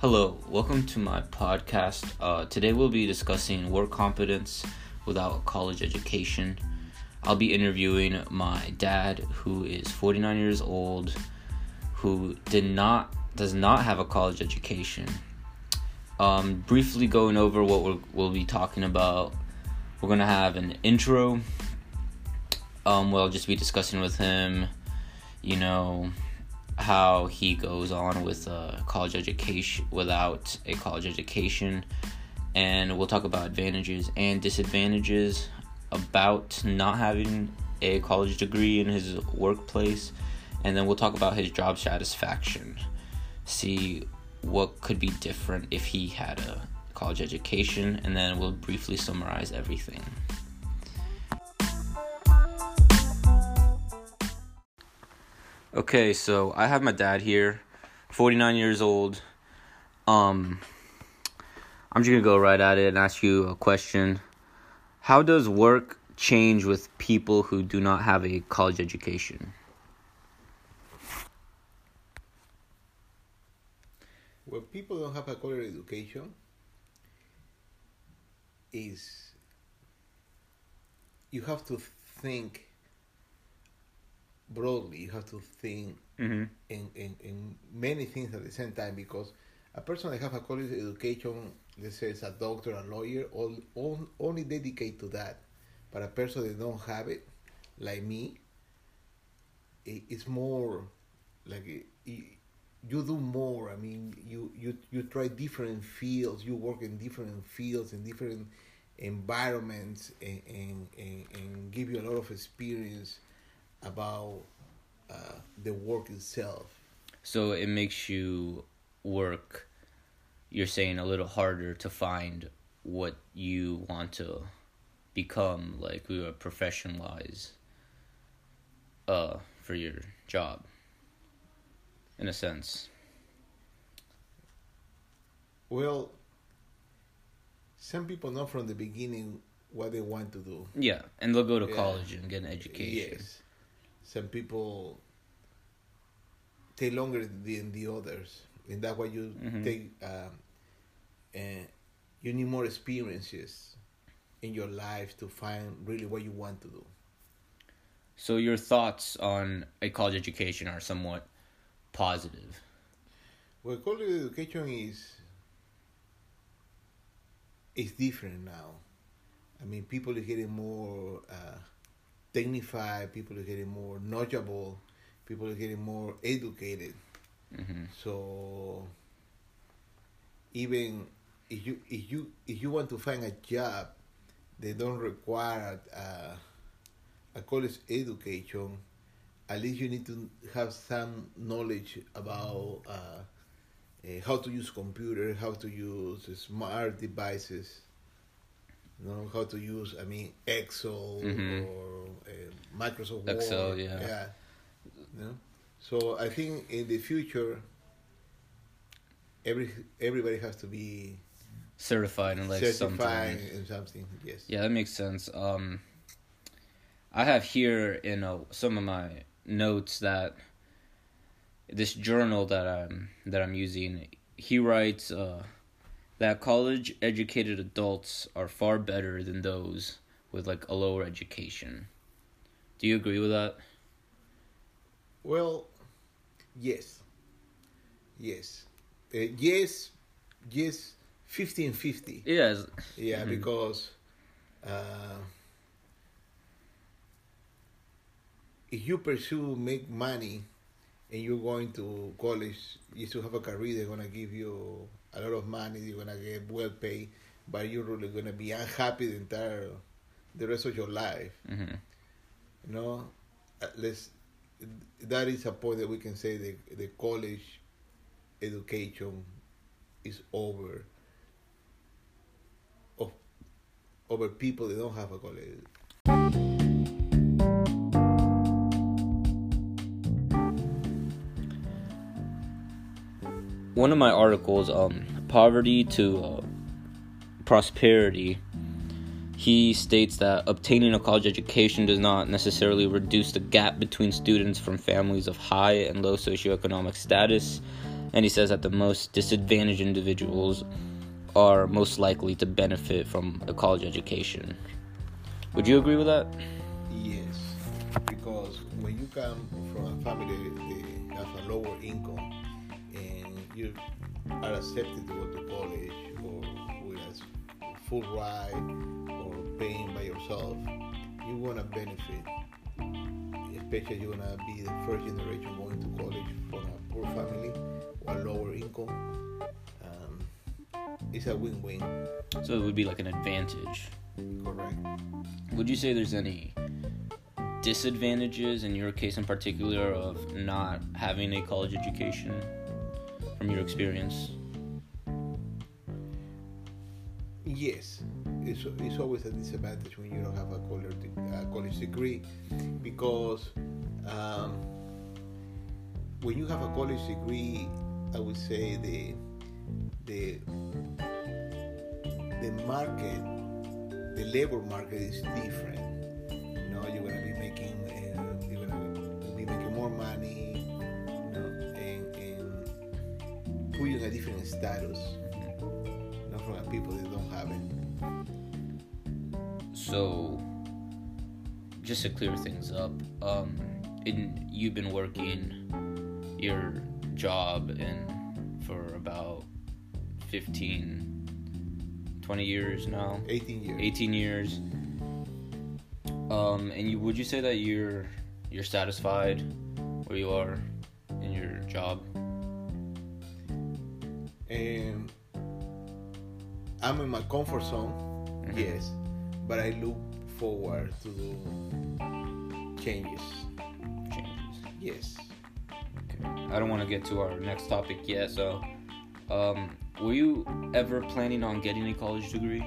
Hello, welcome to my podcast. Uh, today we'll be discussing work competence without a college education. I'll be interviewing my dad, who is 49 years old, who did not does not have a college education. Um, briefly going over what we will be talking about. We're gonna have an intro. Um, we'll just be discussing with him, you know, how he goes on with a college education without a college education. And we'll talk about advantages and disadvantages about not having a college degree in his workplace. And then we'll talk about his job satisfaction. See what could be different if he had a college education. And then we'll briefly summarize everything Okay, so I have my dad here, 49 years old. Um I'm just to go right at it and ask you a question. How does work change with people who do not have a college education? When people don't have a college education, is you have to think broadly. You have to think Mm-hmm. in, in, in many things at the same time because a person that have a college education, let's say it's a doctor, a lawyer, all, all, only dedicate to that. But a person that don't have it, like me, it, it's more like it, it, you do more. I mean, you, you you try different fields. You work in different fields in different environments, and and, and, and give you a lot of experience about uh, the work itself. So it makes you work you're saying a little harder to find what you want to become like we were profession wise uh for your job in a sense Well, some people know from the beginning what they want to do. yeah and they'll go to Yeah. college and get an education Yes. Some people take longer than the others, and that's why you Mhm. take. Um, and you need more experiences in your life to find really what you want to do. so your thoughts on a college education are somewhat positive Well, college education is is different now. I mean, people are getting more uh, dignified. People are getting more knowledgeable. People are getting more educated. hmm So even if you if you if you want to find a job, they don't require a, a college education. At least you need to have some knowledge about uh, uh, how to use computer, how to use smart devices. Know how to use, I mean, Excel Mhm. or uh, Microsoft Excel, Word. yeah. yeah. You know? So I think in the future, every everybody has to be certified in like certified something in something. Yes. Yeah, that makes sense. Um, I have here in uh, some of my notes that this journal that I'm that I'm using. He writes uh, that college educated adults are far better than those with like a lower education. Do you agree with that? Well, yes, yes, uh, yes, yes. 50 and 50. Yeah. Yeah, Mhm. because uh, if you pursue make money and you're going to college, you still have a career. They're gonna give you a lot of money. You're gonna get well paid, but you're really gonna be unhappy the entire the rest of your life. hmm You know, At least that is a point that we can say the the college education is over of over people that don't have a college. One of my articles, um, poverty to uh, prosperity, he states that obtaining a college education does not necessarily reduce the gap between students from families of high and low socioeconomic status. and he says that the most disadvantaged individuals are most likely to benefit from a college education. Would you agree with that? Yes, because when you come from a family that has a lower income you are accepted to go to college or with a full ride or paying by yourself, you want to benefit. Especially you're gonna be the first generation going to college from a poor family or lower income. Um, it's a win-win. So it would be like an advantage. Correct. Would you say there's any disadvantages in your case in particular of not having a college education from your experience? Yes, it's, it's always a disadvantage when you don't have a college, degree because um, when you have a college degree, I would say the the the market, the labor market is different. A different status not from the people that don't have it. So, just to clear things up, um, in you've been working your job in for about 15, 20 years now. 18 years. 18 years. Um, and you would you say that you're you're satisfied where you are in your job? And I'm in my comfort zone, Mhm. yes, but I look forward to do changes. Changes. Yes. Okay. I don't want to get to our next topic yet. So, um, were you ever planning on getting a college degree?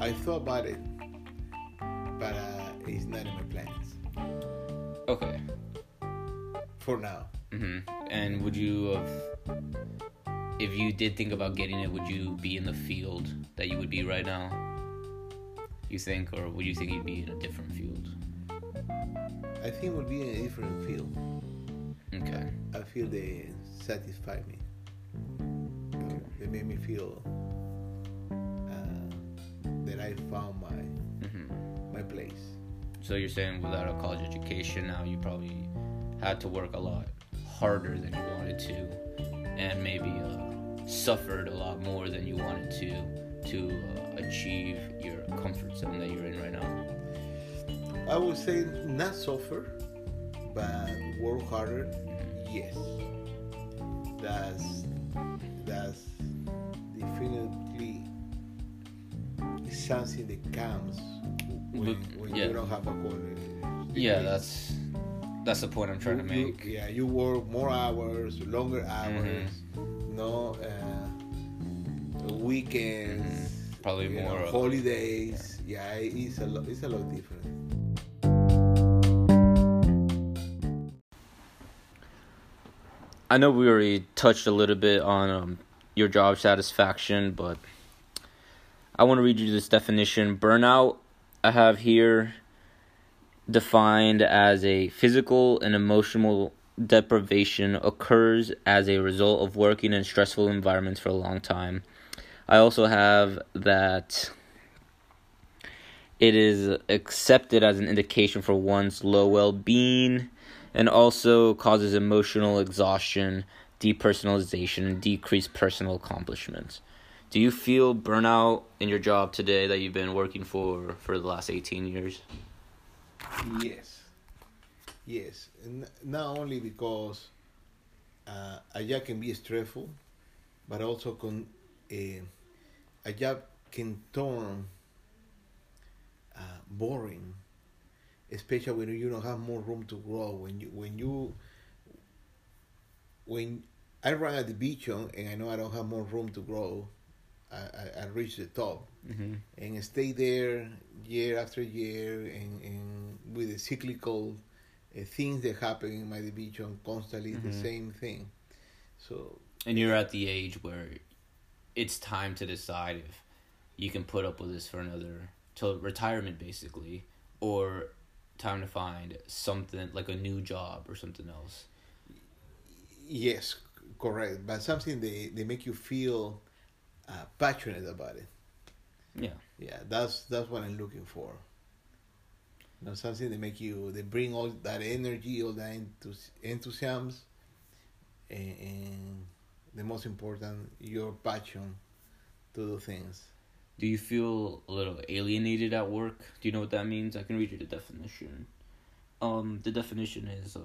I thought about it, but uh, it's not in my plans Okay. for now. Hmm And would you have, if you did think about getting it, would you be in the field that you would be right now? You think, or would you think you'd be in a different field? I think we'll be in a different field. Okay. I feel they satisfy me. You know, They make me feel uh, that I found my hmm my place. So you're saying without a college education now, you probably had to work a lot harder than you wanted to, and maybe uh, suffered a lot more than you wanted to to uh, achieve your comfort zone that you're in right now. I would say not suffer, but work harder. Yes, that's that's definitely something that comes when, when yeah. you don't have a college. Yeah, that's that's the point I'm trying to You- you- make. yeah, you work more hours, longer hours, Mm-hmm. no uh, weekends, Probably more. know, uh, holidays. Yeah, it's a lot. It's a lot different. I know we already touched a little bit on um, your job satisfaction, but I want to read you this definition. Burnout, I have here defined as a physical and emotional deprivation occurs as a result of working in stressful environments for a long time. I also have that it is accepted as an indication for one's low well being and also causes emotional exhaustion, depersonalization, and decreased personal accomplishments. Do you feel burnout in your job today that you've been working for for the last 18 years? Yes, yes. And not only because uh, a job can be stressful, but also con, uh, a job can turn uh, boring, especially when you don't have more room to grow. When you when you when I run at the beach and I know I don't have more room to grow, I, I, I reach the top Mm-hmm. and stay there year after year and, and with the cyclical uh, things that happen in my division constantly the Mhm. same thing so And you're at the age where it's time to decide if you can put up with this for another till retirement basically or time to find something like a new job or something else. Yes, correct. But something they, they make you feel uh, passionate about it. Yeah. Yeah, that's that's what I'm looking for. You know, something that make you they bring all that energy, all that enthus- enthusiasm, and, and the most important, your passion to do things. Do you feel a little alienated at work? Do you know what that means? I can read you the definition. Um, the definition is uh,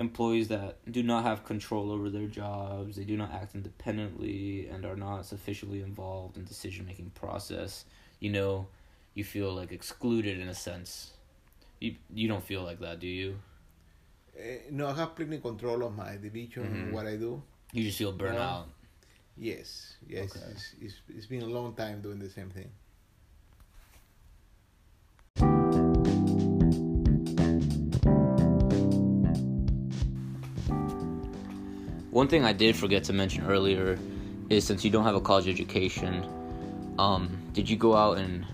employees that do not have control over their jobs, they do not act independently, and are not sufficiently involved in decision making process. You know, you feel like excluded in a sense. You you don't feel like that, do you? Uh, no, I have plenty control of my division, Mhm. what I do. You just feel burnout. No. Yes, yes, Okay. it's, it's it's been a long time doing the same thing. One thing I did forget to mention earlier is since you don't have a college education, um, did you go out and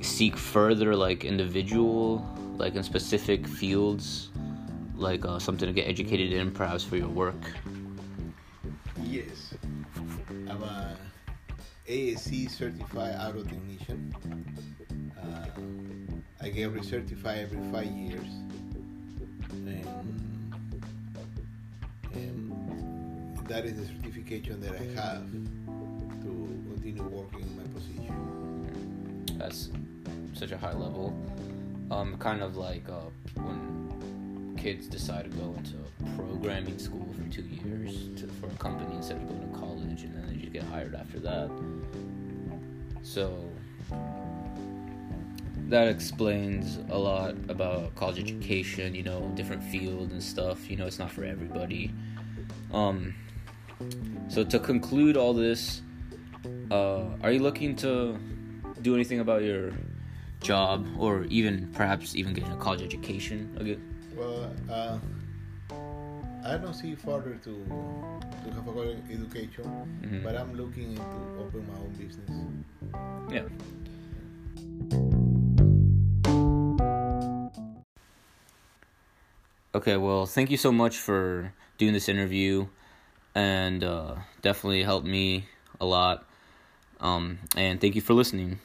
seek further, like individual, like in specific fields, like uh, something to get educated in, perhaps for your work? Yes, I'm a ASE certified auto technician. Uh, I get recertified every five years, and, that is the certification that I have to continue working in my position. That's such a high level. Um, kind of like uh, when kids decide to go into programming school for two years to, for a company instead of going to college, and then they just get hired after that. So that explains a lot about college education. You know, different fields and stuff. You know, it's not for everybody. Um, so to conclude all this, uh, are you looking to do anything about your job or even perhaps even getting a college education again? Well, uh, I don't see further to to have a college education, Mhm. but I'm looking into open my own business. Yeah. Okay, well, thank you so much for doing this interview and uh, definitely helped me a lot. Um, and thank you for listening.